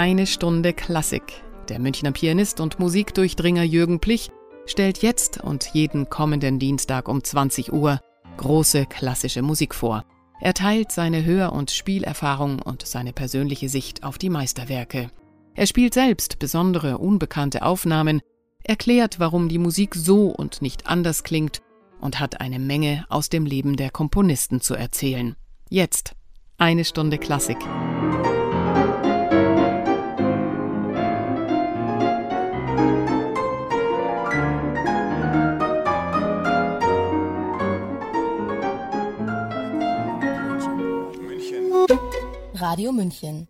Eine Stunde Klassik. Der Münchner Pianist und Musikdurchdringer Jürgen Plich stellt jetzt und jeden kommenden Dienstag um 20 Uhr große klassische Musik vor. Er teilt seine Hör- und Spielerfahrung und seine persönliche Sicht auf die Meisterwerke. Er spielt selbst besondere, unbekannte Aufnahmen, erklärt, warum die Musik so und nicht anders klingt und hat eine Menge aus dem Leben der Komponisten zu erzählen. Jetzt eine Stunde Klassik. Radio München.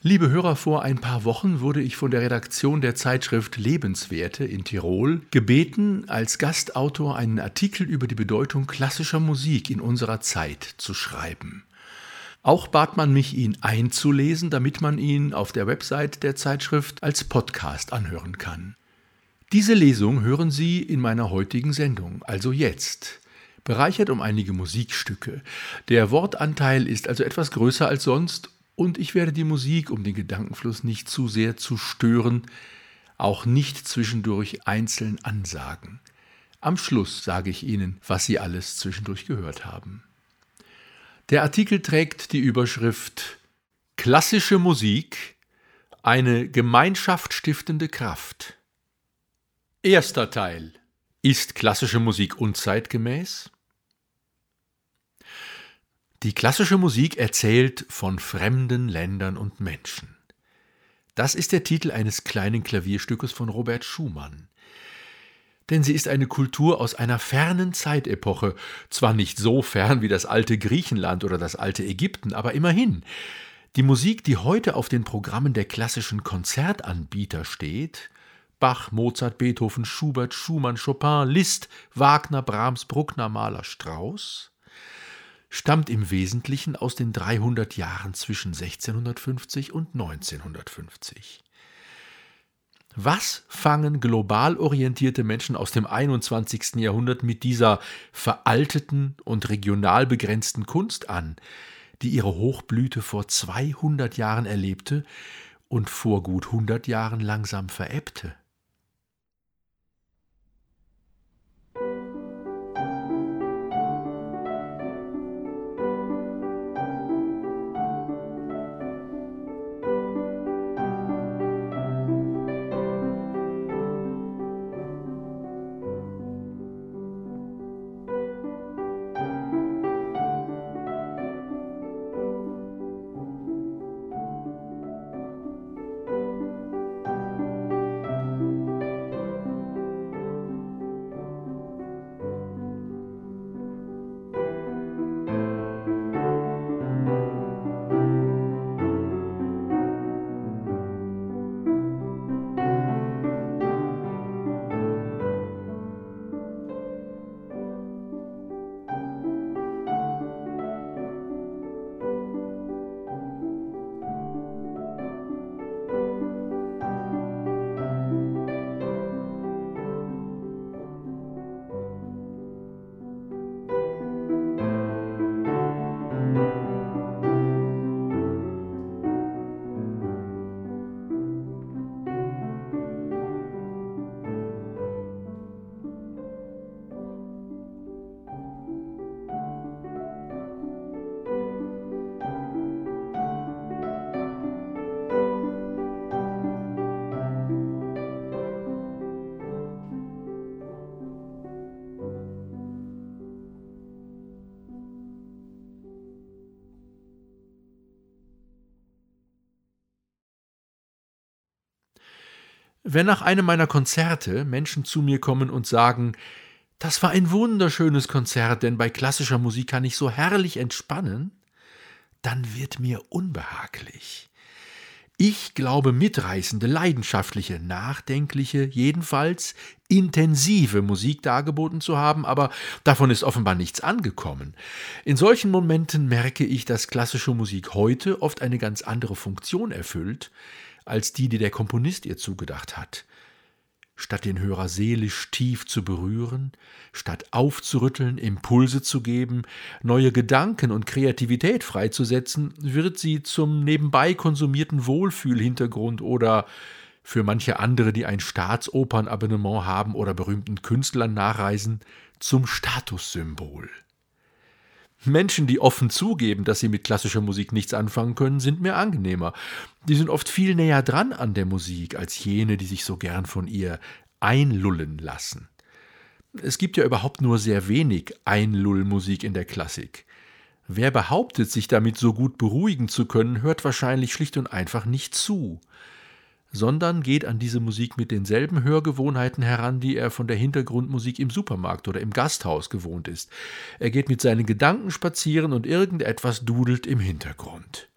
Liebe Hörer, vor ein paar Wochen wurde ich von der Redaktion der Zeitschrift Lebenswerte in Tirol gebeten, als Gastautor einen Artikel über die Bedeutung klassischer Musik in unserer Zeit zu schreiben. Auch bat man mich, ihn einzulesen, damit man ihn auf der Website der Zeitschrift als Podcast anhören kann. Diese Lesung hören Sie in meiner heutigen Sendung, also jetzt, bereichert um einige Musikstücke. Der Wortanteil ist also etwas größer als sonst und ich werde die Musik, um den Gedankenfluss nicht zu sehr zu stören, auch nicht zwischendurch einzeln ansagen. Am Schluss sage ich Ihnen, was Sie alles zwischendurch gehört haben. Der Artikel trägt die Überschrift Klassische Musik, eine gemeinschaftsstiftende Kraft. Erster Teil. Ist klassische Musik unzeitgemäß? Die klassische Musik erzählt von fremden Ländern und Menschen. Das ist der Titel eines kleinen Klavierstückes von Robert Schumann. Denn sie ist eine Kultur aus einer fernen Zeitepoche, zwar nicht so fern wie das alte Griechenland oder das alte Ägypten, aber immerhin. Die Musik, die heute auf den Programmen der klassischen Konzertanbieter steht, Bach, Mozart, Beethoven, Schubert, Schumann, Chopin, Liszt, Wagner, Brahms, Bruckner, Mahler, Strauss, stammt im Wesentlichen aus den 300 Jahren zwischen 1650 und 1950. Was fangen global orientierte Menschen aus dem 21. Jahrhundert mit dieser veralteten und regional begrenzten Kunst an, die ihre Hochblüte vor 200 Jahren erlebte und vor gut 100 Jahren langsam verebbte? Wenn nach einem meiner Konzerte Menschen zu mir kommen und sagen, das war ein wunderschönes Konzert, denn bei klassischer Musik kann ich so herrlich entspannen, dann wird mir unbehaglich. Ich glaube, mitreißende, leidenschaftliche, nachdenkliche, jedenfalls intensive Musik dargeboten zu haben, aber davon ist offenbar nichts angekommen. In solchen Momenten merke ich, dass klassische Musik heute oft eine ganz andere Funktion erfüllt, als die, die der Komponist ihr zugedacht hat. statt den Hörer seelisch tief zu berühren, statt aufzurütteln, Impulse zu geben, neue Gedanken und Kreativität freizusetzen, wird sie zum nebenbei konsumierten Wohlfühlhintergrund oder für manche andere, die ein Staatsopernabonnement haben oder berühmten Künstlern nachreisen, zum Statussymbol. Menschen, die offen zugeben, dass sie mit klassischer Musik nichts anfangen können, sind mir angenehmer. Die sind oft viel näher dran an der Musik als jene, die sich so gern von ihr einlullen lassen. Es gibt ja überhaupt nur sehr wenig Einlullmusik in der Klassik. Wer behauptet, sich damit so gut beruhigen zu können, hört wahrscheinlich schlicht und einfach nicht zu sondern geht an diese Musik mit denselben Hörgewohnheiten heran, die er von der Hintergrundmusik im Supermarkt oder im Gasthaus gewohnt ist. Er geht mit seinen Gedanken spazieren und irgendetwas dudelt im Hintergrund.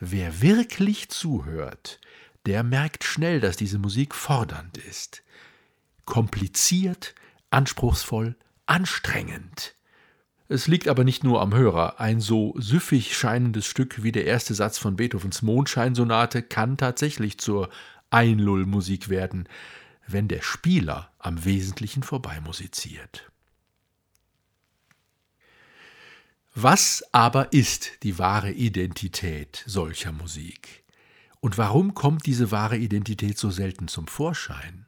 Wer wirklich zuhört, der merkt schnell, dass diese Musik fordernd ist. Kompliziert, anspruchsvoll, anstrengend. Es liegt aber nicht nur am Hörer. Ein so süffig scheinendes Stück wie der erste Satz von Beethovens Mondscheinsonate kann tatsächlich zur Einlullmusik werden, wenn der Spieler am Wesentlichen vorbeimusiziert. Was aber ist die wahre Identität solcher Musik? Und warum kommt diese wahre Identität so selten zum Vorschein?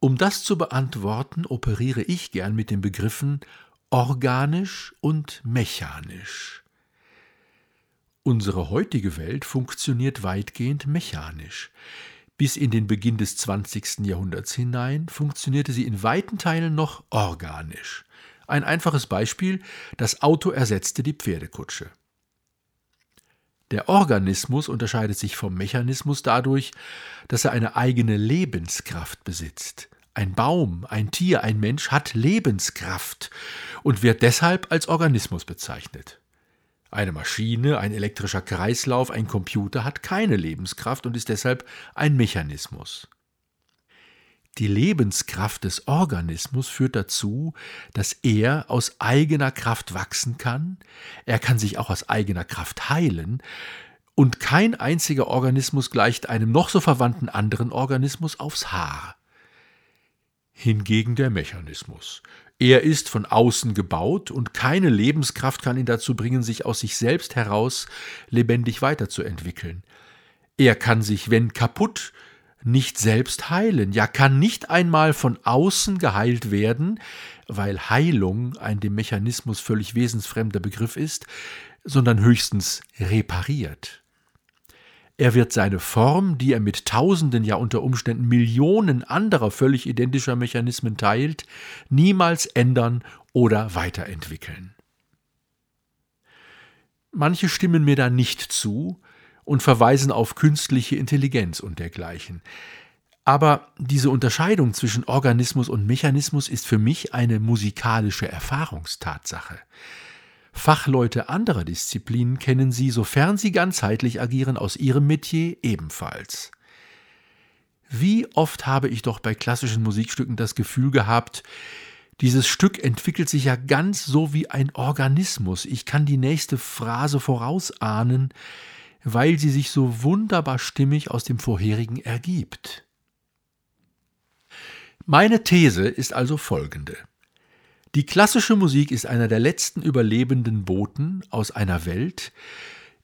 Um das zu beantworten, operiere ich gern mit den Begriffen organisch und mechanisch. Unsere heutige Welt funktioniert weitgehend mechanisch. Bis in den Beginn des 20. Jahrhunderts hinein funktionierte sie in weiten Teilen noch organisch. Ein einfaches Beispiel, das Auto ersetzte die Pferdekutsche. Der Organismus unterscheidet sich vom Mechanismus dadurch, dass er eine eigene Lebenskraft besitzt. Ein Baum, ein Tier, ein Mensch hat Lebenskraft und wird deshalb als Organismus bezeichnet. Eine Maschine, ein elektrischer Kreislauf, ein Computer hat keine Lebenskraft und ist deshalb ein Mechanismus. Die Lebenskraft des Organismus führt dazu, dass er aus eigener Kraft wachsen kann, er kann sich auch aus eigener Kraft heilen, und kein einziger Organismus gleicht einem noch so verwandten anderen Organismus aufs Haar. Hingegen der Mechanismus. Er ist von außen gebaut und keine Lebenskraft kann ihn dazu bringen, sich aus sich selbst heraus lebendig weiterzuentwickeln. Er kann sich, wenn kaputt, nicht selbst heilen, ja kann nicht einmal von außen geheilt werden, weil Heilung ein dem Mechanismus völlig wesensfremder Begriff ist, sondern höchstens repariert. Er wird seine Form, die er mit Tausenden, ja unter Umständen Millionen anderer völlig identischer Mechanismen teilt, niemals ändern oder weiterentwickeln. Manche stimmen mir da nicht zu, und verweisen auf künstliche Intelligenz und dergleichen. Aber diese Unterscheidung zwischen Organismus und Mechanismus ist für mich eine musikalische Erfahrungstatsache. Fachleute anderer Disziplinen kennen sie, sofern sie ganzheitlich agieren, aus ihrem Metier ebenfalls. Wie oft habe ich doch bei klassischen Musikstücken das Gefühl gehabt, dieses Stück entwickelt sich ja ganz so wie ein Organismus. Ich kann die nächste Phrase vorausahnen, weil sie sich so wunderbar stimmig aus dem vorherigen ergibt. Meine These ist also folgende. Die klassische Musik ist einer der letzten überlebenden Boten aus einer Welt,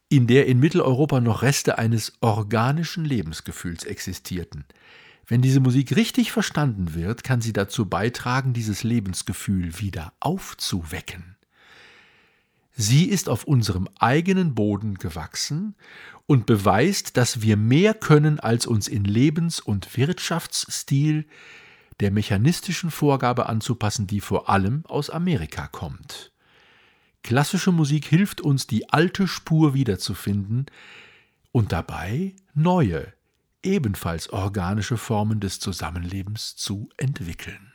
in der in Mitteleuropa noch Reste eines organischen Lebensgefühls existierten. Wenn diese Musik richtig verstanden wird, kann sie dazu beitragen, dieses Lebensgefühl wieder aufzuwecken. Sie ist auf unserem eigenen Boden gewachsen und beweist, dass wir mehr können, als uns in Lebens- und Wirtschaftsstil der mechanistischen Vorgabe anzupassen, die vor allem aus Amerika kommt. Klassische Musik hilft uns, die alte Spur wiederzufinden und dabei neue, ebenfalls organische Formen des Zusammenlebens zu entwickeln.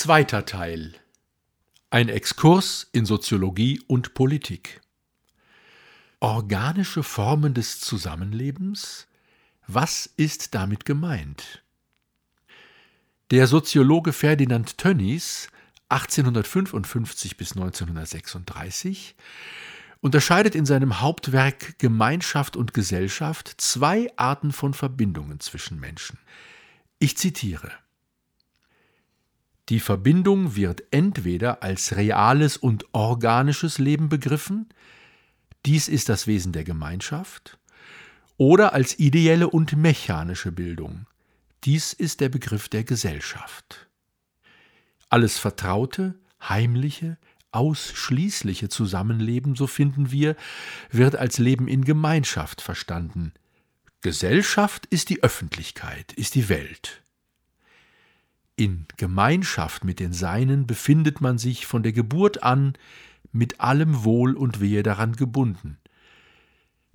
Zweiter Teil. Ein Exkurs in Soziologie und Politik. Organische Formen des Zusammenlebens? Was ist damit gemeint? Der Soziologe Ferdinand Tönnies 1855 bis 1936 unterscheidet in seinem Hauptwerk Gemeinschaft und Gesellschaft zwei Arten von Verbindungen zwischen Menschen. Ich zitiere die Verbindung wird entweder als reales und organisches Leben begriffen, dies ist das Wesen der Gemeinschaft, oder als ideelle und mechanische Bildung, dies ist der Begriff der Gesellschaft. Alles Vertraute, heimliche, ausschließliche Zusammenleben, so finden wir, wird als Leben in Gemeinschaft verstanden. Gesellschaft ist die Öffentlichkeit, ist die Welt. In Gemeinschaft mit den Seinen befindet man sich von der Geburt an mit allem Wohl und Wehe daran gebunden.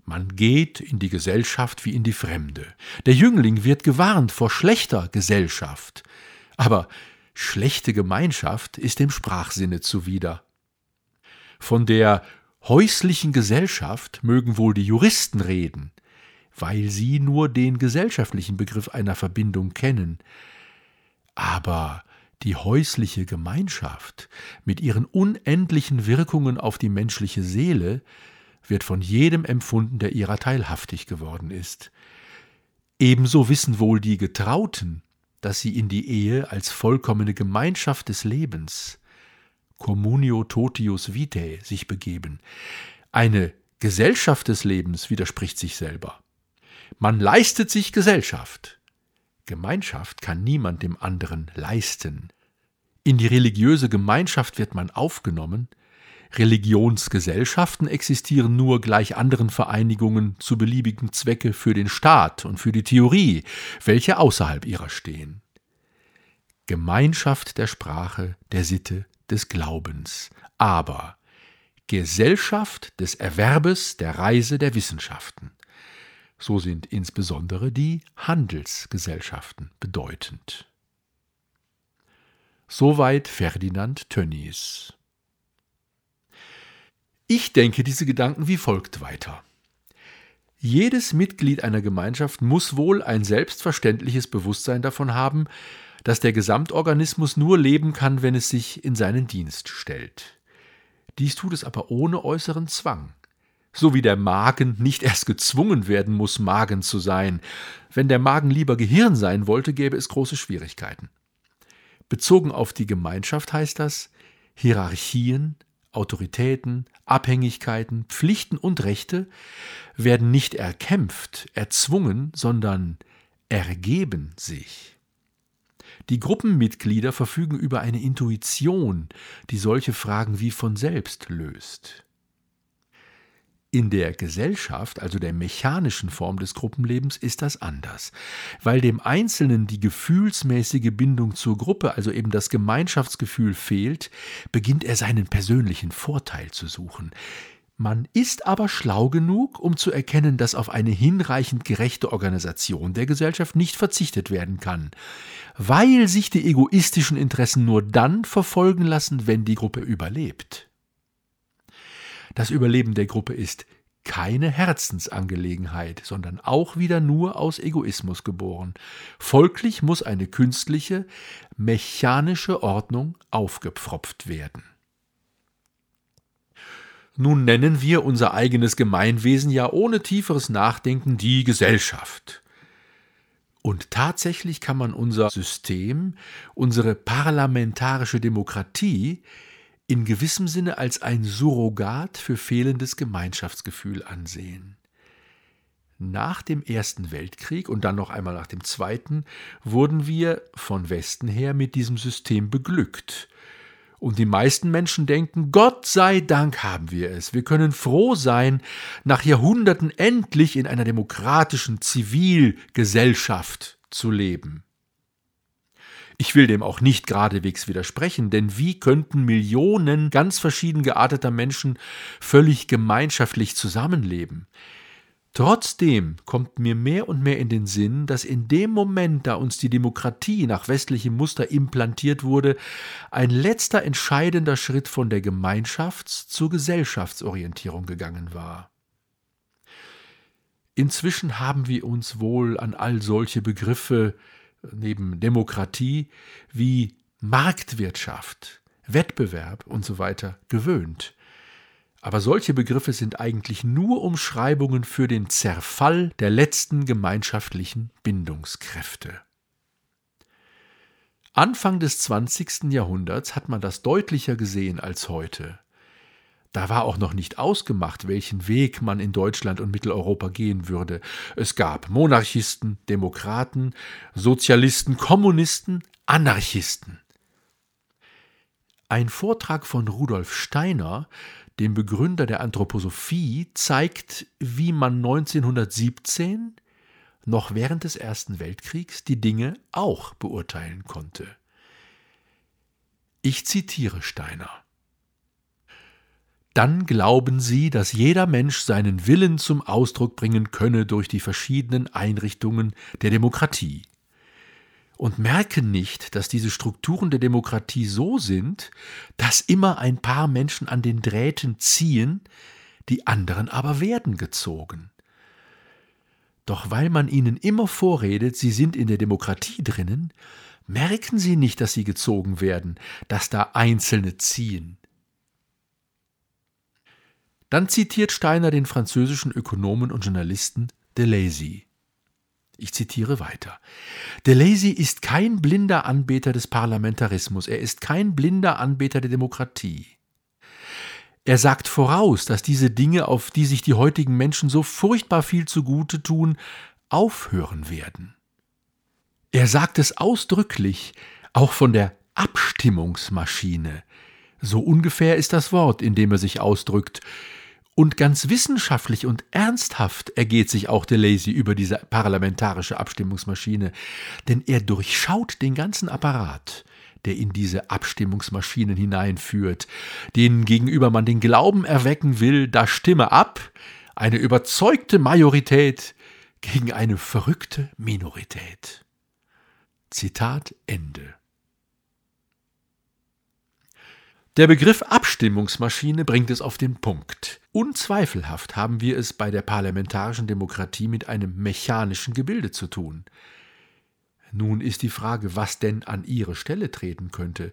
Man geht in die Gesellschaft wie in die Fremde. Der Jüngling wird gewarnt vor schlechter Gesellschaft. Aber schlechte Gemeinschaft ist dem Sprachsinne zuwider. Von der häuslichen Gesellschaft mögen wohl die Juristen reden, weil sie nur den gesellschaftlichen Begriff einer Verbindung kennen, aber die häusliche Gemeinschaft mit ihren unendlichen Wirkungen auf die menschliche Seele wird von jedem empfunden, der ihrer teilhaftig geworden ist. Ebenso wissen wohl die Getrauten, dass sie in die Ehe als vollkommene Gemeinschaft des Lebens, communio totius vitae, sich begeben. Eine Gesellschaft des Lebens widerspricht sich selber. Man leistet sich Gesellschaft, Gemeinschaft kann niemand dem anderen leisten. In die religiöse Gemeinschaft wird man aufgenommen, Religionsgesellschaften existieren nur gleich anderen Vereinigungen zu beliebigen Zwecke für den Staat und für die Theorie, welche außerhalb ihrer stehen. Gemeinschaft der Sprache, der Sitte, des Glaubens, aber Gesellschaft des Erwerbes, der Reise, der Wissenschaften. So sind insbesondere die Handelsgesellschaften bedeutend. Soweit Ferdinand Tönnies. Ich denke diese Gedanken wie folgt weiter. Jedes Mitglied einer Gemeinschaft muss wohl ein selbstverständliches Bewusstsein davon haben, dass der Gesamtorganismus nur leben kann, wenn es sich in seinen Dienst stellt. Dies tut es aber ohne äußeren Zwang so wie der Magen nicht erst gezwungen werden muss, Magen zu sein. Wenn der Magen lieber Gehirn sein wollte, gäbe es große Schwierigkeiten. Bezogen auf die Gemeinschaft heißt das, Hierarchien, Autoritäten, Abhängigkeiten, Pflichten und Rechte werden nicht erkämpft, erzwungen, sondern ergeben sich. Die Gruppenmitglieder verfügen über eine Intuition, die solche Fragen wie von selbst löst. In der Gesellschaft, also der mechanischen Form des Gruppenlebens, ist das anders, weil dem Einzelnen die gefühlsmäßige Bindung zur Gruppe, also eben das Gemeinschaftsgefühl fehlt, beginnt er seinen persönlichen Vorteil zu suchen. Man ist aber schlau genug, um zu erkennen, dass auf eine hinreichend gerechte Organisation der Gesellschaft nicht verzichtet werden kann, weil sich die egoistischen Interessen nur dann verfolgen lassen, wenn die Gruppe überlebt. Das Überleben der Gruppe ist keine Herzensangelegenheit, sondern auch wieder nur aus Egoismus geboren. Folglich muss eine künstliche, mechanische Ordnung aufgepfropft werden. Nun nennen wir unser eigenes Gemeinwesen ja ohne tieferes Nachdenken die Gesellschaft. Und tatsächlich kann man unser System, unsere parlamentarische Demokratie in gewissem Sinne als ein Surrogat für fehlendes Gemeinschaftsgefühl ansehen. Nach dem Ersten Weltkrieg und dann noch einmal nach dem Zweiten wurden wir von Westen her mit diesem System beglückt. Und die meisten Menschen denken, Gott sei Dank haben wir es. Wir können froh sein, nach Jahrhunderten endlich in einer demokratischen Zivilgesellschaft zu leben. Ich will dem auch nicht geradewegs widersprechen, denn wie könnten Millionen ganz verschieden gearteter Menschen völlig gemeinschaftlich zusammenleben? Trotzdem kommt mir mehr und mehr in den Sinn, dass in dem Moment, da uns die Demokratie nach westlichem Muster implantiert wurde, ein letzter entscheidender Schritt von der Gemeinschafts- zur Gesellschaftsorientierung gegangen war. Inzwischen haben wir uns wohl an all solche Begriffe neben Demokratie wie Marktwirtschaft, Wettbewerb und so weiter gewöhnt. Aber solche Begriffe sind eigentlich nur Umschreibungen für den Zerfall der letzten gemeinschaftlichen Bindungskräfte. Anfang des 20. Jahrhunderts hat man das deutlicher gesehen als heute. Da war auch noch nicht ausgemacht, welchen Weg man in Deutschland und Mitteleuropa gehen würde. Es gab Monarchisten, Demokraten, Sozialisten, Kommunisten, Anarchisten. Ein Vortrag von Rudolf Steiner dem Begründer der Anthroposophie, zeigt, wie man 1917, noch während des Ersten Weltkriegs, die Dinge auch beurteilen konnte. Ich zitiere Steiner. Dann glauben sie, dass jeder Mensch seinen Willen zum Ausdruck bringen könne durch die verschiedenen Einrichtungen der Demokratie und merken nicht, dass diese Strukturen der Demokratie so sind, dass immer ein paar Menschen an den Drähten ziehen, die anderen aber werden gezogen. Doch weil man ihnen immer vorredet, sie sind in der Demokratie drinnen, merken sie nicht, dass sie gezogen werden, dass da Einzelne ziehen. Dann zitiert Steiner den französischen Ökonomen und Journalisten Deleuze. Ich zitiere weiter. Deleuze ist kein blinder Anbeter des Parlamentarismus, er ist kein blinder Anbeter der Demokratie. Er sagt voraus, dass diese Dinge, auf die sich die heutigen Menschen so furchtbar viel zugute tun, aufhören werden. Er sagt es ausdrücklich, auch von der Abstimmungsmaschine. So ungefähr ist das Wort, in dem er sich ausdrückt, und ganz wissenschaftlich und ernsthaft ergeht sich auch Deleuze über diese parlamentarische Abstimmungsmaschine, denn er durchschaut den ganzen Apparat, der in diese Abstimmungsmaschinen hineinführt, denen gegenüber man den Glauben erwecken will, da stimme ab, eine überzeugte Majorität gegen eine verrückte Minorität. Zitat Ende. Der Begriff Abstimmungsmaschine bringt es auf den Punkt. Unzweifelhaft haben wir es bei der parlamentarischen Demokratie mit einem mechanischen Gebilde zu tun. Nun ist die Frage, was denn an ihre Stelle treten könnte.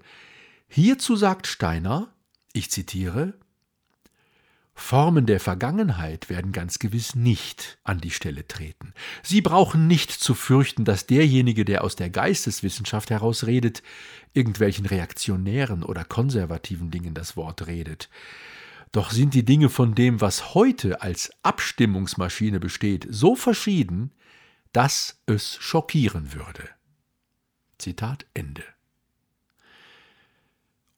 Hierzu sagt Steiner, ich zitiere, Formen der Vergangenheit werden ganz gewiss nicht an die Stelle treten. Sie brauchen nicht zu fürchten, dass derjenige, der aus der Geisteswissenschaft heraus redet, irgendwelchen reaktionären oder konservativen Dingen das Wort redet. Doch sind die Dinge von dem, was heute als Abstimmungsmaschine besteht, so verschieden, dass es schockieren würde. Zitat Ende.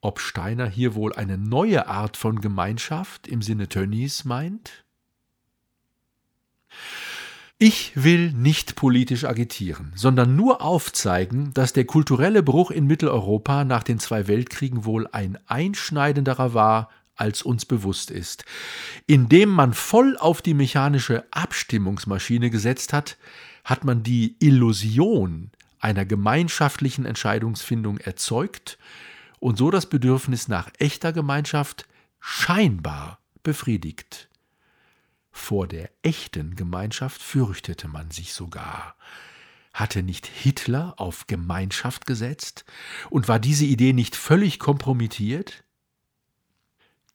Ob Steiner hier wohl eine neue Art von Gemeinschaft im Sinne Tönnies meint? Ich will nicht politisch agitieren, sondern nur aufzeigen, dass der kulturelle Bruch in Mitteleuropa nach den zwei Weltkriegen wohl ein einschneidenderer war, als uns bewusst ist. Indem man voll auf die mechanische Abstimmungsmaschine gesetzt hat, hat man die Illusion einer gemeinschaftlichen Entscheidungsfindung erzeugt und so das Bedürfnis nach echter Gemeinschaft scheinbar befriedigt. Vor der echten Gemeinschaft fürchtete man sich sogar. Hatte nicht Hitler auf Gemeinschaft gesetzt? Und war diese Idee nicht völlig kompromittiert?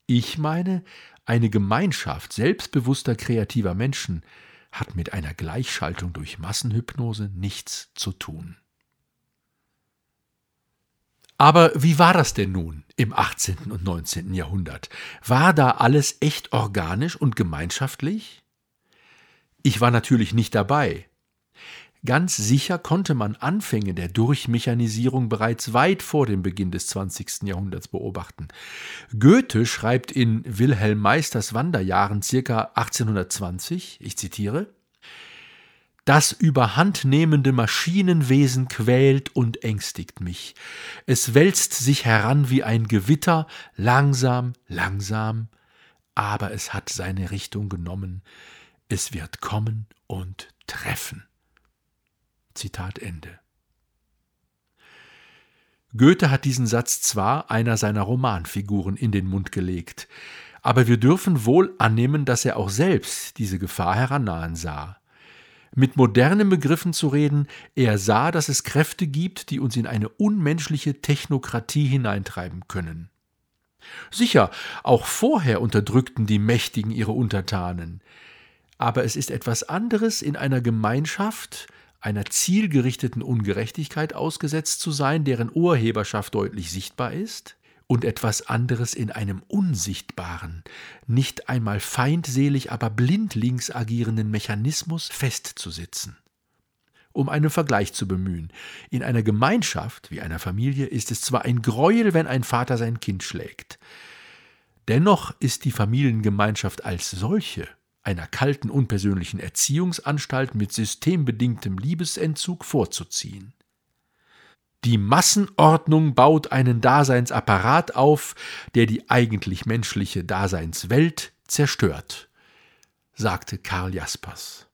Ich meine, eine Gemeinschaft selbstbewusster kreativer Menschen hat mit einer Gleichschaltung durch Massenhypnose nichts zu tun. Aber wie war das denn nun im 18. und 19. Jahrhundert? War da alles echt organisch und gemeinschaftlich? Ich war natürlich nicht dabei. Ganz sicher konnte man Anfänge der Durchmechanisierung bereits weit vor dem Beginn des 20. Jahrhunderts beobachten. Goethe schreibt in Wilhelm Meisters Wanderjahren circa 1820, ich zitiere, das überhandnehmende Maschinenwesen quält und ängstigt mich. Es wälzt sich heran wie ein Gewitter, langsam, langsam, aber es hat seine Richtung genommen. es wird kommen und treffen. Zitat Ende. Goethe hat diesen Satz zwar einer seiner Romanfiguren in den Mund gelegt, aber wir dürfen wohl annehmen, dass er auch selbst diese Gefahr herannahen sah. Mit modernen Begriffen zu reden, er sah, dass es Kräfte gibt, die uns in eine unmenschliche Technokratie hineintreiben können. Sicher, auch vorher unterdrückten die Mächtigen ihre Untertanen, aber es ist etwas anderes in einer Gemeinschaft, einer zielgerichteten Ungerechtigkeit ausgesetzt zu sein, deren Urheberschaft deutlich sichtbar ist, und etwas anderes in einem unsichtbaren, nicht einmal feindselig, aber blindlings agierenden Mechanismus festzusitzen. Um einen Vergleich zu bemühen, in einer Gemeinschaft wie einer Familie ist es zwar ein Greuel, wenn ein Vater sein Kind schlägt, dennoch ist die Familiengemeinschaft als solche einer kalten, unpersönlichen Erziehungsanstalt mit systembedingtem Liebesentzug vorzuziehen. Die Massenordnung baut einen Daseinsapparat auf, der die eigentlich menschliche Daseinswelt zerstört, sagte Karl Jaspers.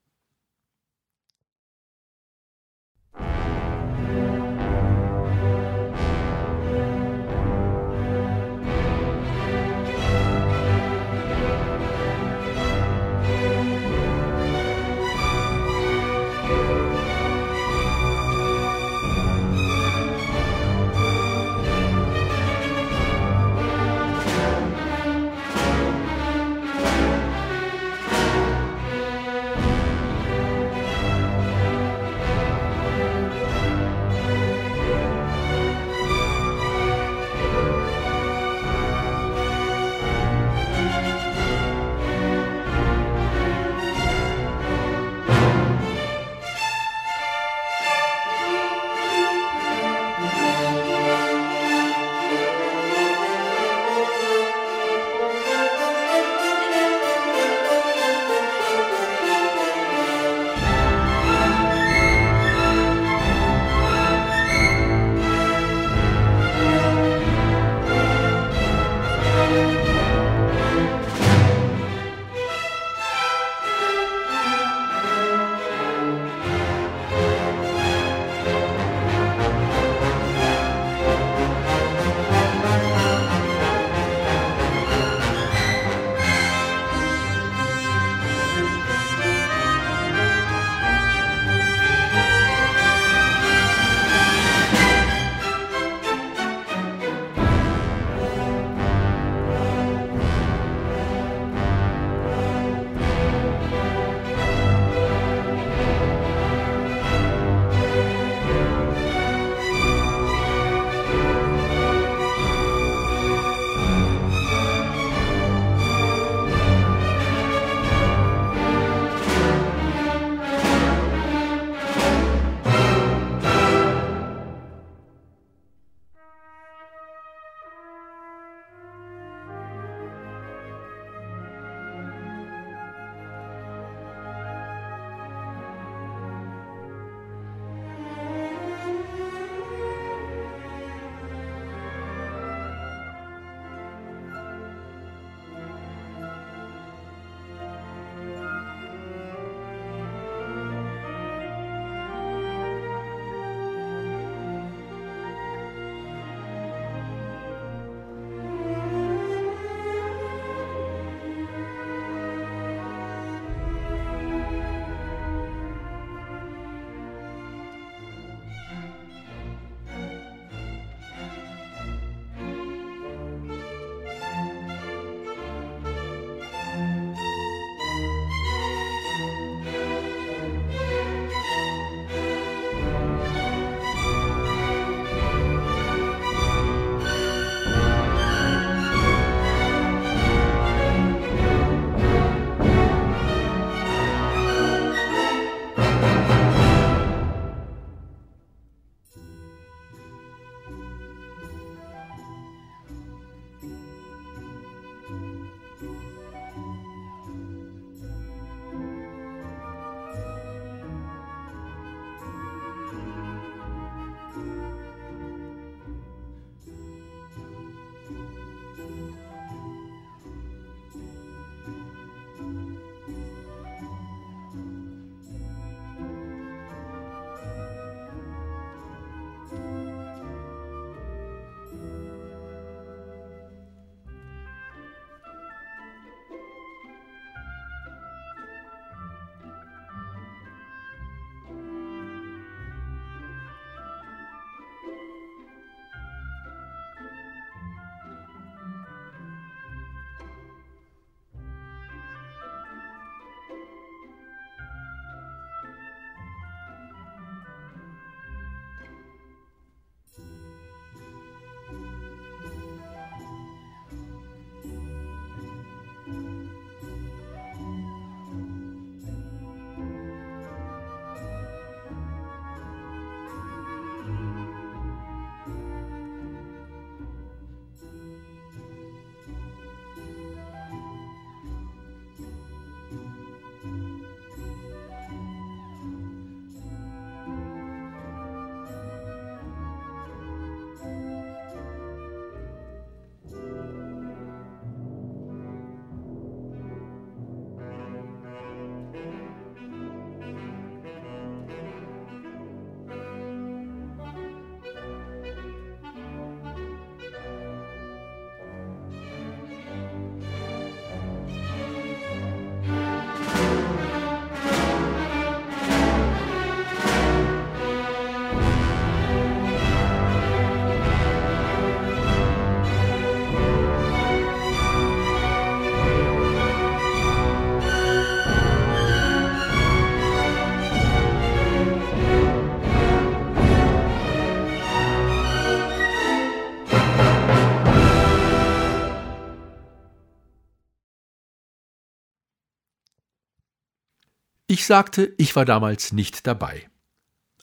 Ich sagte, ich war damals nicht dabei.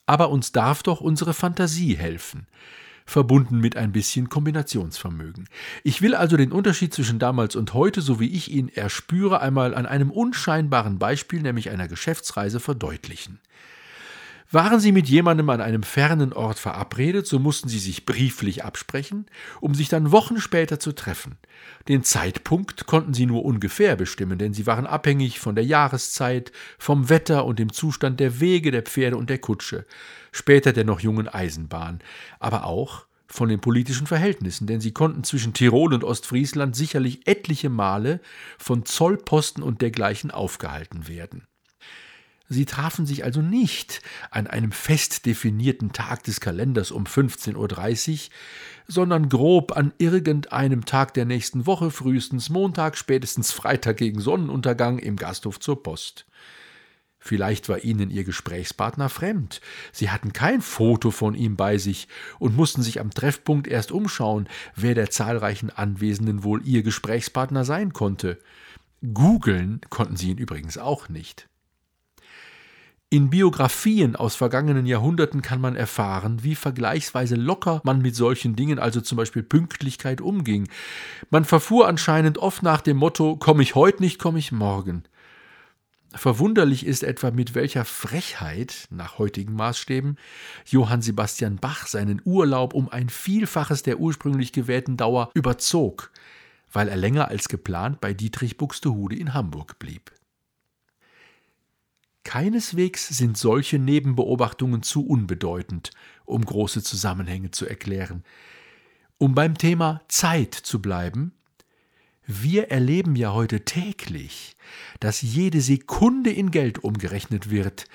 Aber uns darf doch unsere Fantasie helfen, verbunden mit ein bisschen Kombinationsvermögen. Ich will also den Unterschied zwischen damals und heute, so wie ich ihn erspüre, einmal an einem unscheinbaren Beispiel, nämlich einer Geschäftsreise, verdeutlichen. Waren Sie mit jemandem an einem fernen Ort verabredet, so mussten Sie sich brieflich absprechen, um sich dann Wochen später zu treffen. Den Zeitpunkt konnten Sie nur ungefähr bestimmen, denn Sie waren abhängig von der Jahreszeit, vom Wetter und dem Zustand der Wege, der Pferde und der Kutsche, später der noch jungen Eisenbahn, aber auch von den politischen Verhältnissen, denn sie konnten zwischen Tirol und Ostfriesland sicherlich etliche Male von Zollposten und dergleichen aufgehalten werden. Sie trafen sich also nicht an einem fest definierten Tag des Kalenders um 15.30 Uhr, sondern grob an irgendeinem Tag der nächsten Woche, frühestens Montag, spätestens Freitag gegen Sonnenuntergang im Gasthof zur Post. Vielleicht war ihnen ihr Gesprächspartner fremd. Sie hatten kein Foto von ihm bei sich und mussten sich am Treffpunkt erst umschauen, wer der zahlreichen Anwesenden wohl ihr Gesprächspartner sein konnte. Googeln konnten sie ihn übrigens auch nicht. In Biografien aus vergangenen Jahrhunderten kann man erfahren, wie vergleichsweise locker man mit solchen Dingen, also zum Beispiel Pünktlichkeit, umging. Man verfuhr anscheinend oft nach dem Motto, komme ich heute nicht, komme ich morgen. Verwunderlich ist etwa, mit welcher Frechheit, nach heutigen Maßstäben, Johann Sebastian Bach seinen Urlaub um ein Vielfaches der ursprünglich gewählten Dauer überzog, weil er länger als geplant bei Dietrich Buxtehude in Hamburg blieb. Keineswegs sind solche Nebenbeobachtungen zu unbedeutend, um große Zusammenhänge zu erklären. Um beim Thema Zeit zu bleiben, wir erleben ja heute täglich, dass jede Sekunde in Geld umgerechnet wird,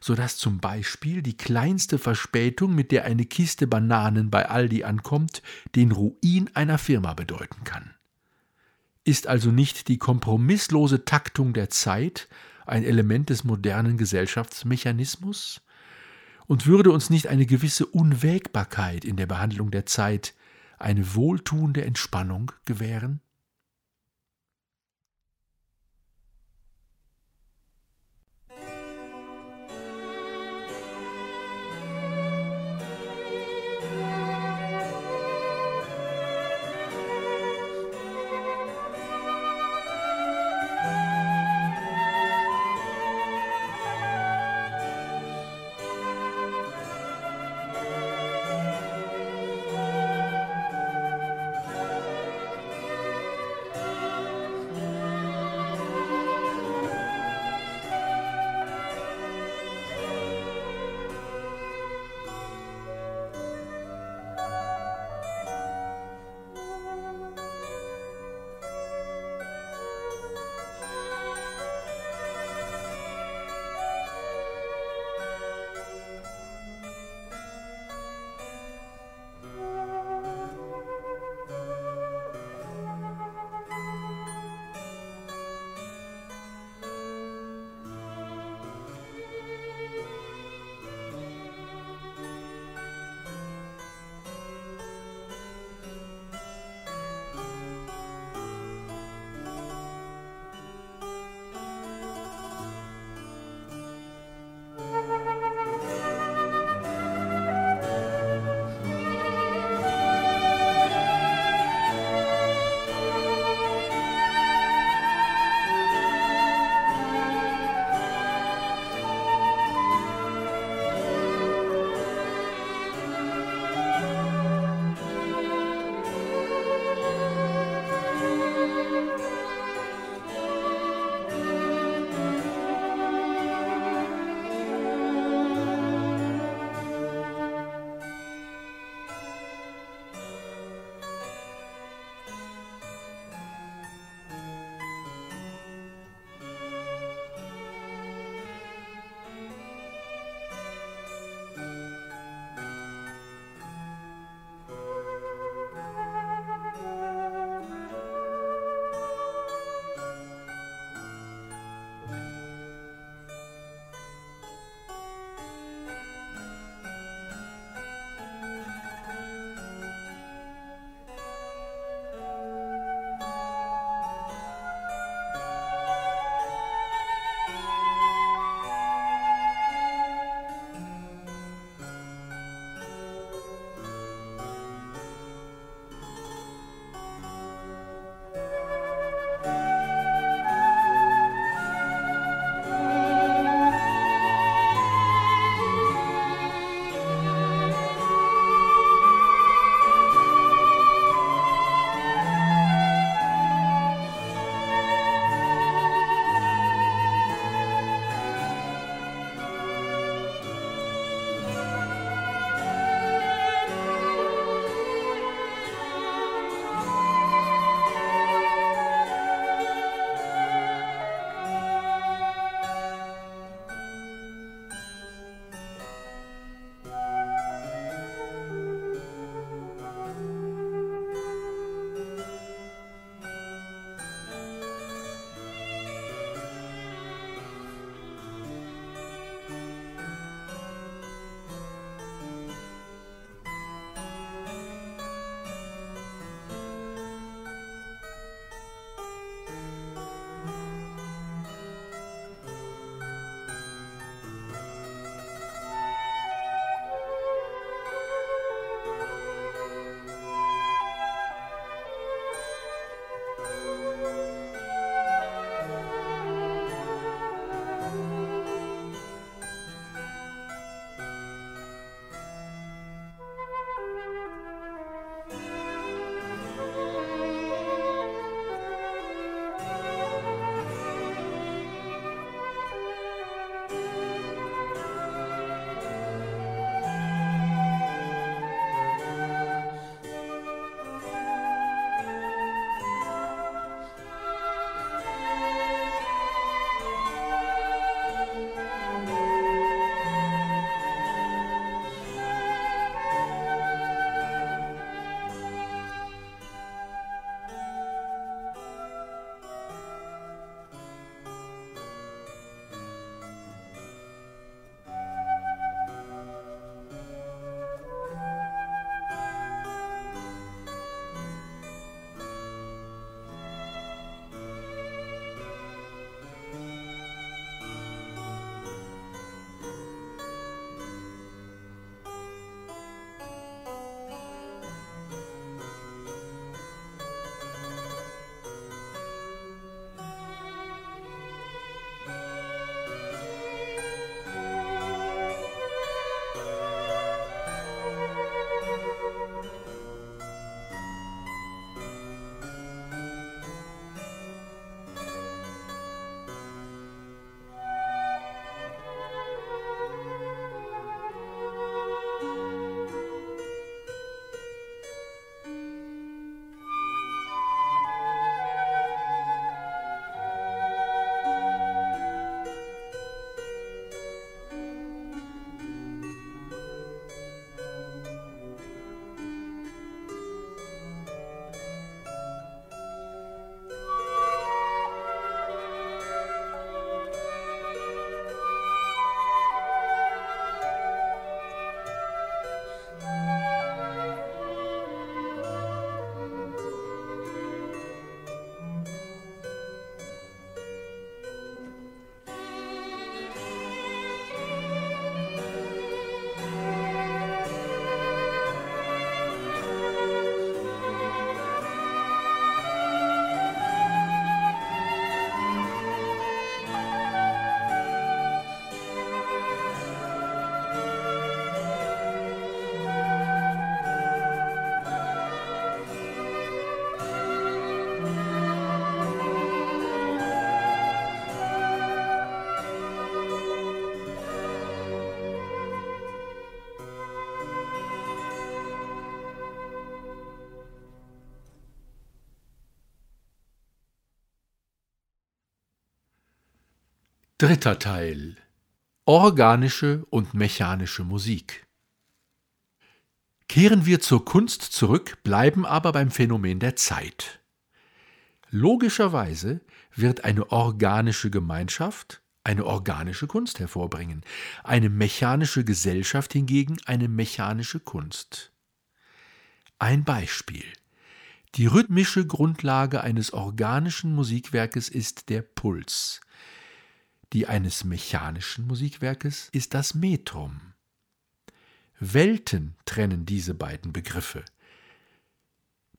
so dass zum Beispiel die kleinste Verspätung, mit der eine Kiste Bananen bei Aldi ankommt, den Ruin einer Firma bedeuten kann. Ist also nicht die kompromisslose Taktung der Zeit ein Element des modernen Gesellschaftsmechanismus? Und würde uns nicht eine gewisse Unwägbarkeit in der Behandlung der Zeit eine wohltuende Entspannung gewähren? Dritter Teil. Organische und mechanische Musik. Kehren wir zur Kunst zurück, bleiben aber beim Phänomen der Zeit. Logischerweise wird eine organische Gemeinschaft eine organische Kunst hervorbringen, eine mechanische Gesellschaft hingegen eine mechanische Kunst. Ein Beispiel. Die rhythmische Grundlage eines organischen Musikwerkes ist der Puls. Die eines mechanischen Musikwerkes ist das Metrum. Welten trennen diese beiden Begriffe.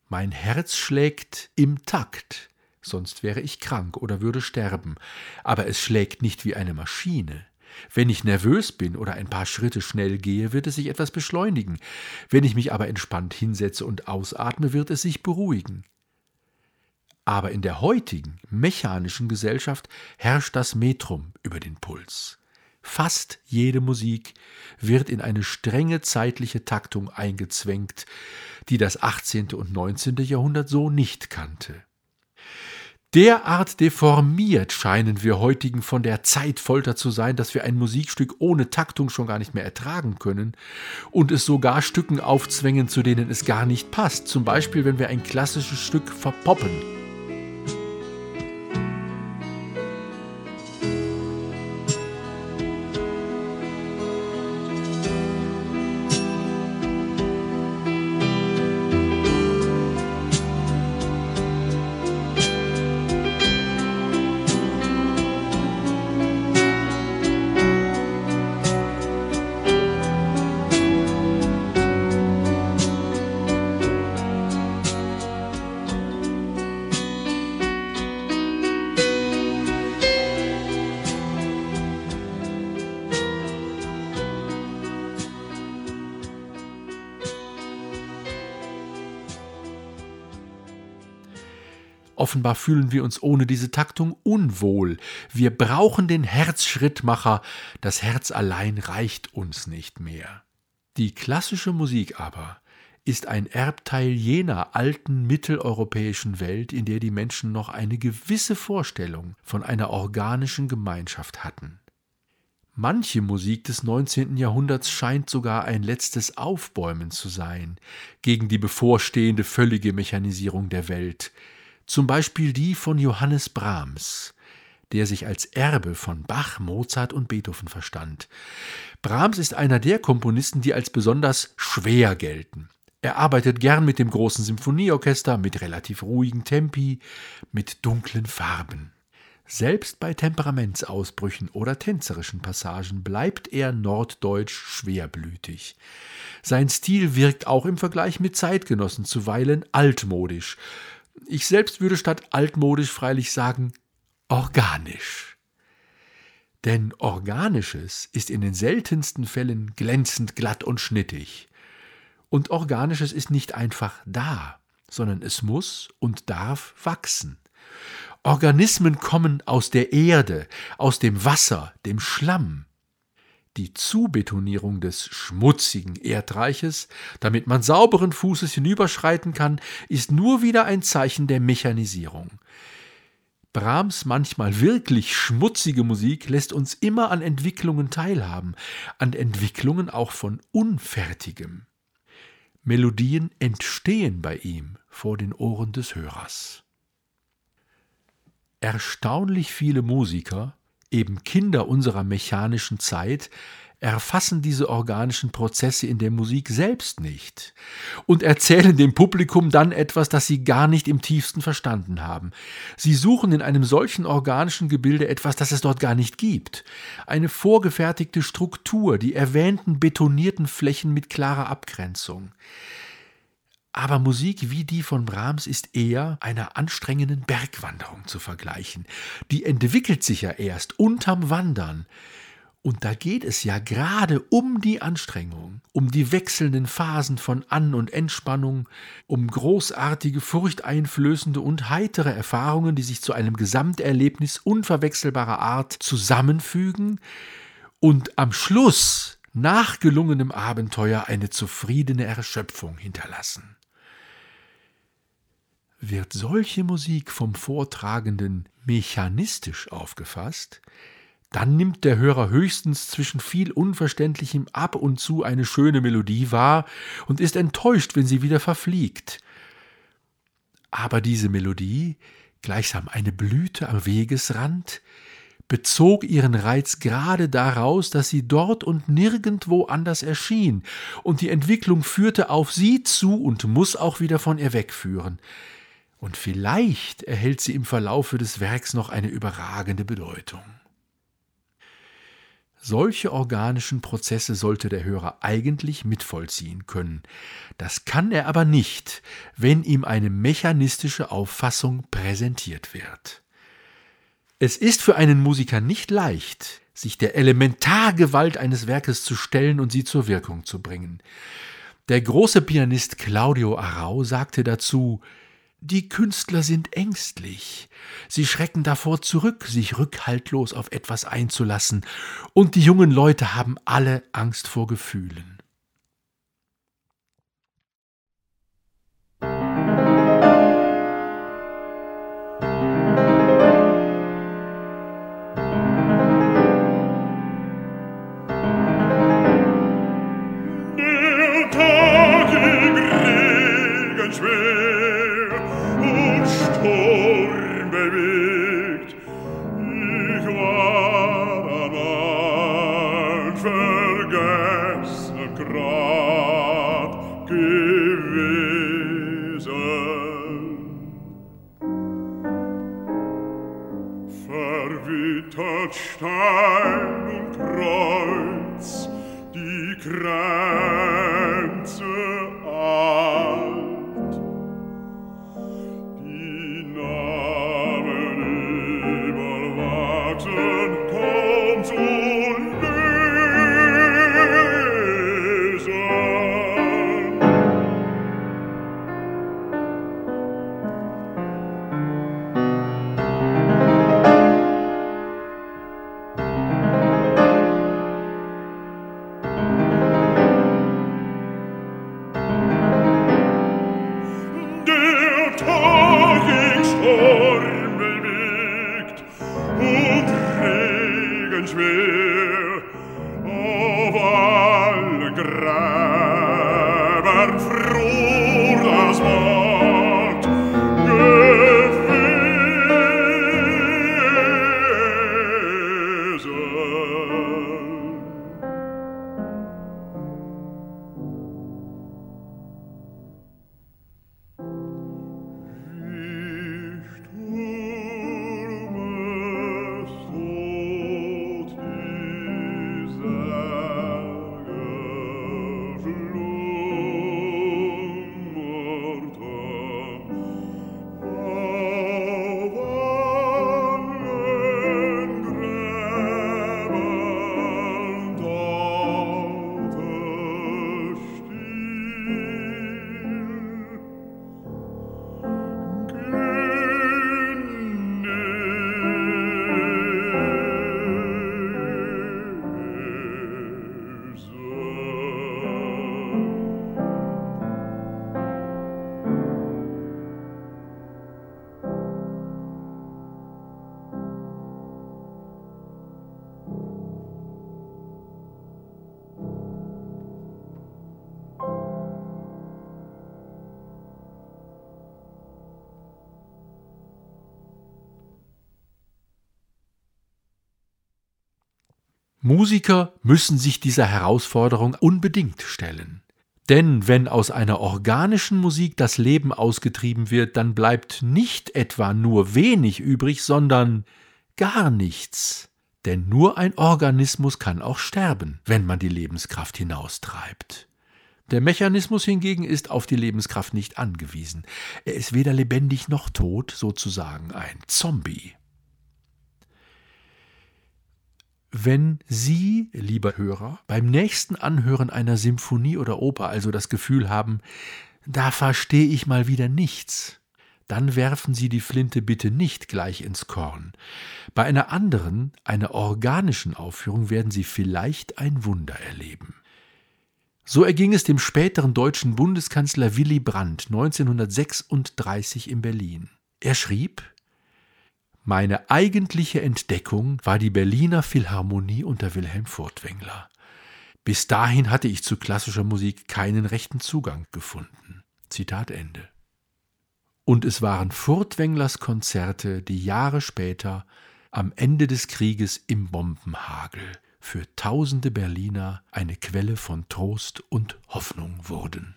Mein Herz schlägt im Takt, sonst wäre ich krank oder würde sterben, aber es schlägt nicht wie eine Maschine. Wenn ich nervös bin oder ein paar Schritte schnell gehe, wird es sich etwas beschleunigen. Wenn ich mich aber entspannt hinsetze und ausatme, wird es sich beruhigen. Aber in der heutigen mechanischen Gesellschaft herrscht das Metrum über den Puls. Fast jede Musik wird in eine strenge zeitliche Taktung eingezwängt, die das 18. und 19. Jahrhundert so nicht kannte. Derart deformiert scheinen wir heutigen von der Zeitfolter zu sein, dass wir ein Musikstück ohne Taktung schon gar nicht mehr ertragen können und es sogar Stücken aufzwängen, zu denen es gar nicht passt, zum Beispiel wenn wir ein klassisches Stück verpoppen. Offenbar fühlen wir uns ohne diese Taktung unwohl. Wir brauchen den Herzschrittmacher, das Herz allein reicht uns nicht mehr. Die klassische Musik aber ist ein Erbteil jener alten mitteleuropäischen Welt, in der die Menschen noch eine gewisse Vorstellung von einer organischen Gemeinschaft hatten. Manche Musik des 19. Jahrhunderts scheint sogar ein letztes Aufbäumen zu sein gegen die bevorstehende völlige Mechanisierung der Welt, zum Beispiel die von Johannes Brahms, der sich als Erbe von Bach, Mozart und Beethoven verstand. Brahms ist einer der Komponisten, die als besonders schwer gelten. Er arbeitet gern mit dem großen Symphonieorchester, mit relativ ruhigen Tempi, mit dunklen Farben. Selbst bei Temperamentsausbrüchen oder tänzerischen Passagen bleibt er norddeutsch schwerblütig. Sein Stil wirkt auch im Vergleich mit Zeitgenossen zuweilen altmodisch, ich selbst würde statt altmodisch freilich sagen organisch. Denn organisches ist in den seltensten Fällen glänzend glatt und schnittig. Und organisches ist nicht einfach da, sondern es muss und darf wachsen. Organismen kommen aus der Erde, aus dem Wasser, dem Schlamm. Die Zubetonierung des schmutzigen Erdreiches, damit man sauberen Fußes hinüberschreiten kann, ist nur wieder ein Zeichen der Mechanisierung. Brahms manchmal wirklich schmutzige Musik lässt uns immer an Entwicklungen teilhaben, an Entwicklungen auch von Unfertigem. Melodien entstehen bei ihm vor den Ohren des Hörers. Erstaunlich viele Musiker eben Kinder unserer mechanischen Zeit, erfassen diese organischen Prozesse in der Musik selbst nicht und erzählen dem Publikum dann etwas, das sie gar nicht im tiefsten verstanden haben. Sie suchen in einem solchen organischen Gebilde etwas, das es dort gar nicht gibt. Eine vorgefertigte Struktur, die erwähnten betonierten Flächen mit klarer Abgrenzung. Aber Musik wie die von Brahms ist eher einer anstrengenden Bergwanderung zu vergleichen. Die entwickelt sich ja erst unterm Wandern. Und da geht es ja gerade um die Anstrengung, um die wechselnden Phasen von An- und Entspannung, um großartige, furchteinflößende und heitere Erfahrungen, die sich zu einem Gesamterlebnis unverwechselbarer Art zusammenfügen und am Schluss nach gelungenem Abenteuer eine zufriedene Erschöpfung hinterlassen. Wird solche Musik vom Vortragenden mechanistisch aufgefasst, Dann nimmt der Hörer höchstens zwischen viel Unverständlichem ab und zu eine schöne Melodie wahr und ist enttäuscht, wenn sie wieder verfliegt. Aber diese Melodie, gleichsam eine Blüte am Wegesrand, bezog ihren Reiz gerade daraus, dass sie dort und nirgendwo anders erschien, und die Entwicklung führte auf sie zu und muss auch wieder von ihr wegführen. Und vielleicht erhält sie im Verlaufe des Werks noch eine überragende Bedeutung. Solche organischen Prozesse sollte der Hörer eigentlich mitvollziehen können. Das kann er aber nicht, wenn ihm eine mechanistische Auffassung präsentiert wird. Es ist für einen Musiker nicht leicht, sich der Elementargewalt eines Werkes zu stellen und sie zur Wirkung zu bringen. Der große Pianist Claudio Arau sagte dazu, die Künstler sind ängstlich. Sie schrecken davor zurück, sich rückhaltlos auf etwas einzulassen, und die jungen Leute haben alle Angst vor Gefühlen. Musiker müssen sich dieser Herausforderung unbedingt stellen. Denn wenn aus einer organischen Musik das Leben ausgetrieben wird, dann bleibt nicht etwa nur wenig übrig, sondern gar nichts. Denn nur ein Organismus kann auch sterben, wenn man die Lebenskraft hinaustreibt. Der Mechanismus hingegen ist auf die Lebenskraft nicht angewiesen. Er ist weder lebendig noch tot, sozusagen ein Zombie. Wenn Sie, lieber Hörer, beim nächsten Anhören einer Symphonie oder Oper also das Gefühl haben, da verstehe ich mal wieder nichts, dann werfen Sie die Flinte bitte nicht gleich ins Korn. Bei einer anderen, einer organischen Aufführung werden Sie vielleicht ein Wunder erleben. So erging es dem späteren deutschen Bundeskanzler Willy Brandt 1936 in Berlin. Er schrieb Meine eigentliche Entdeckung war die Berliner Philharmonie unter Wilhelm Furtwängler. Bis dahin hatte ich zu klassischer Musik keinen rechten Zugang gefunden. Zitat Ende. Und es waren Furtwänglers Konzerte, die Jahre später am Ende des Krieges im Bombenhagel für tausende Berliner eine Quelle von Trost und Hoffnung wurden.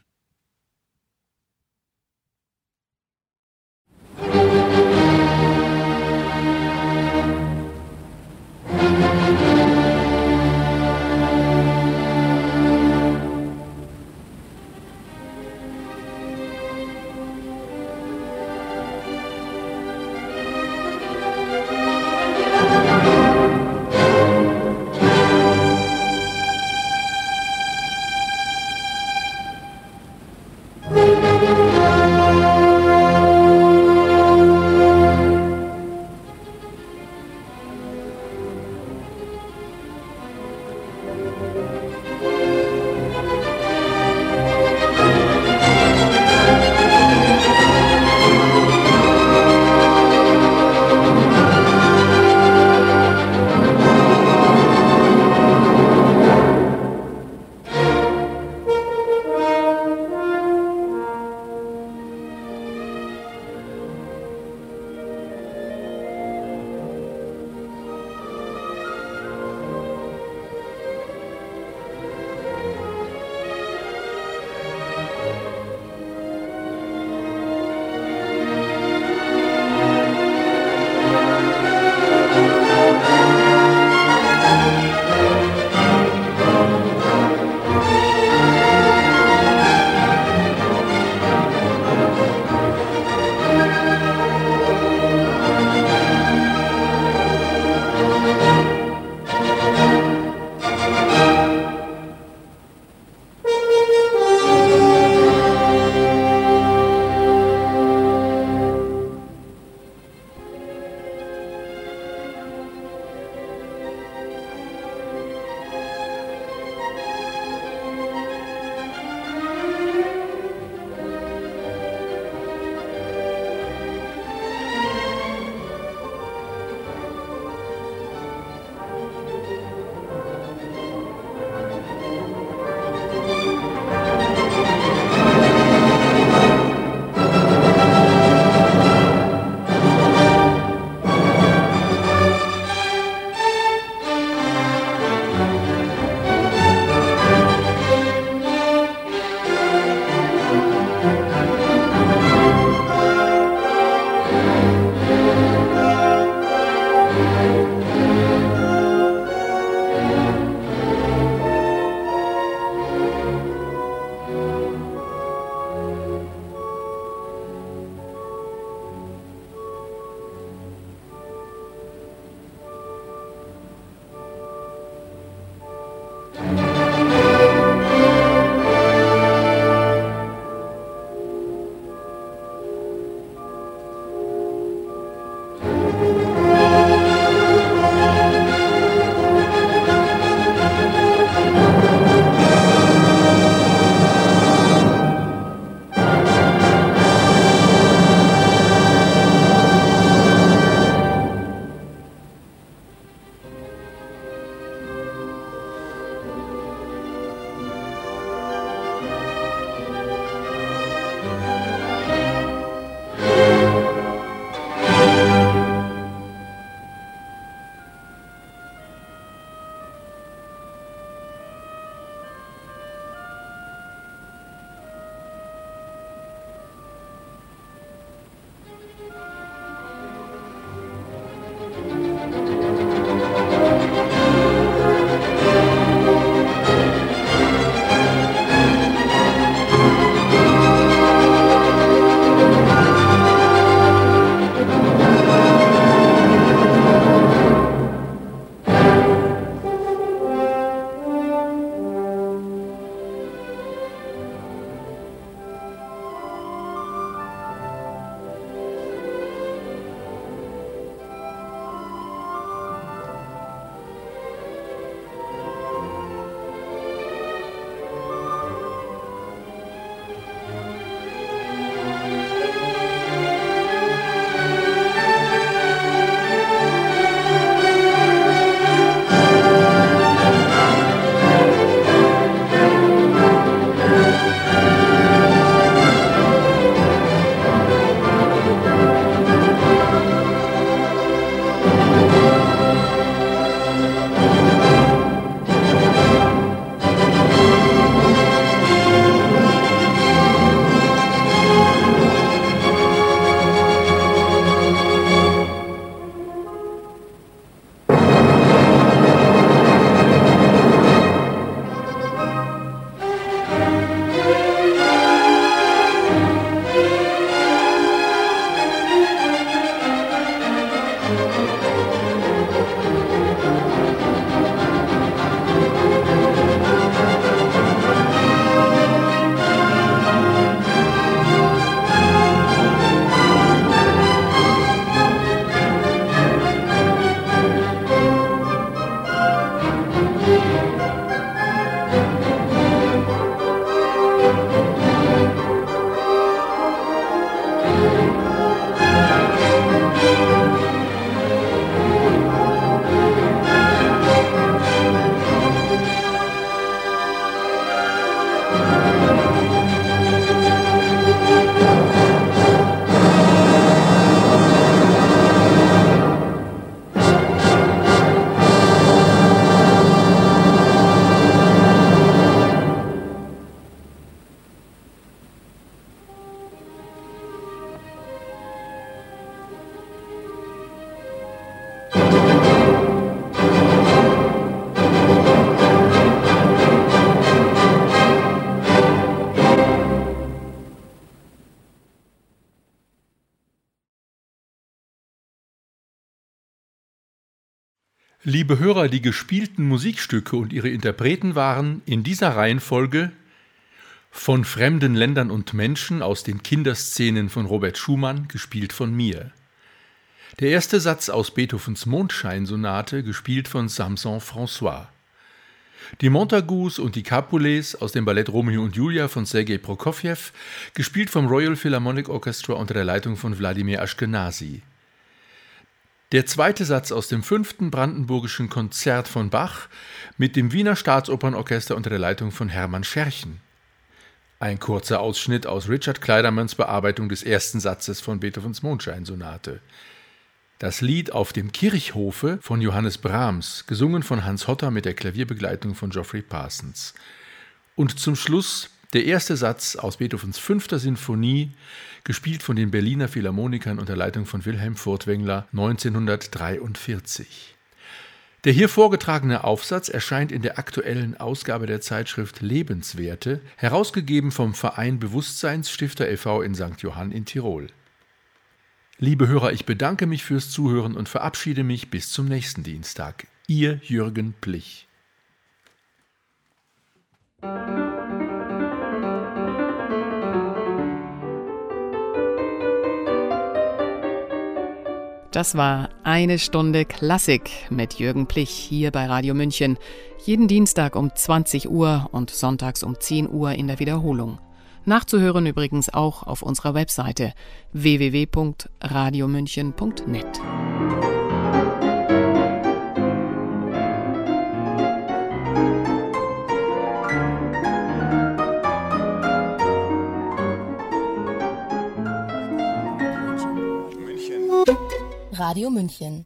Liebe Hörer, die gespielten Musikstücke und ihre Interpreten waren in dieser Reihenfolge von fremden Ländern und Menschen aus den Kinderszenen von Robert Schumann, gespielt von mir. Der erste Satz aus Beethovens Mondscheinsonate, gespielt von Samson François. Die Montagus und die Capulets aus dem Ballett Romeo und Julia von Sergei Prokofjew, gespielt vom Royal Philharmonic Orchestra unter der Leitung von Wladimir Ashkenazi. Der zweite Satz aus dem fünften Brandenburgischen Konzert von Bach mit dem Wiener Staatsopernorchester unter der Leitung von Hermann Scherchen. Ein kurzer Ausschnitt aus Richard Kleidermanns Bearbeitung des ersten Satzes von Beethovens Mondscheinsonate. Das Lied Auf dem Kirchhofe von Johannes Brahms, gesungen von Hans Hotter mit der Klavierbegleitung von Geoffrey Parsons. Und zum Schluss der erste Satz aus Beethovens fünfter Sinfonie, gespielt von den Berliner Philharmonikern unter Leitung von Wilhelm Furtwängler 1943. Der hier vorgetragene Aufsatz erscheint in der aktuellen Ausgabe der Zeitschrift Lebenswerte, herausgegeben vom Verein Bewusstseinsstifter e.V. in St. Johann in Tirol. Liebe Hörer, ich bedanke mich fürs Zuhören und verabschiede mich bis zum nächsten Dienstag. Ihr Jürgen Plich. Das war eine Stunde Klassik mit Jürgen Plich hier bei Radio München. Jeden Dienstag um 20 Uhr und sonntags um 10 Uhr in der Wiederholung. Nachzuhören übrigens auch auf unserer Webseite www.radiomünchen.net. Radio München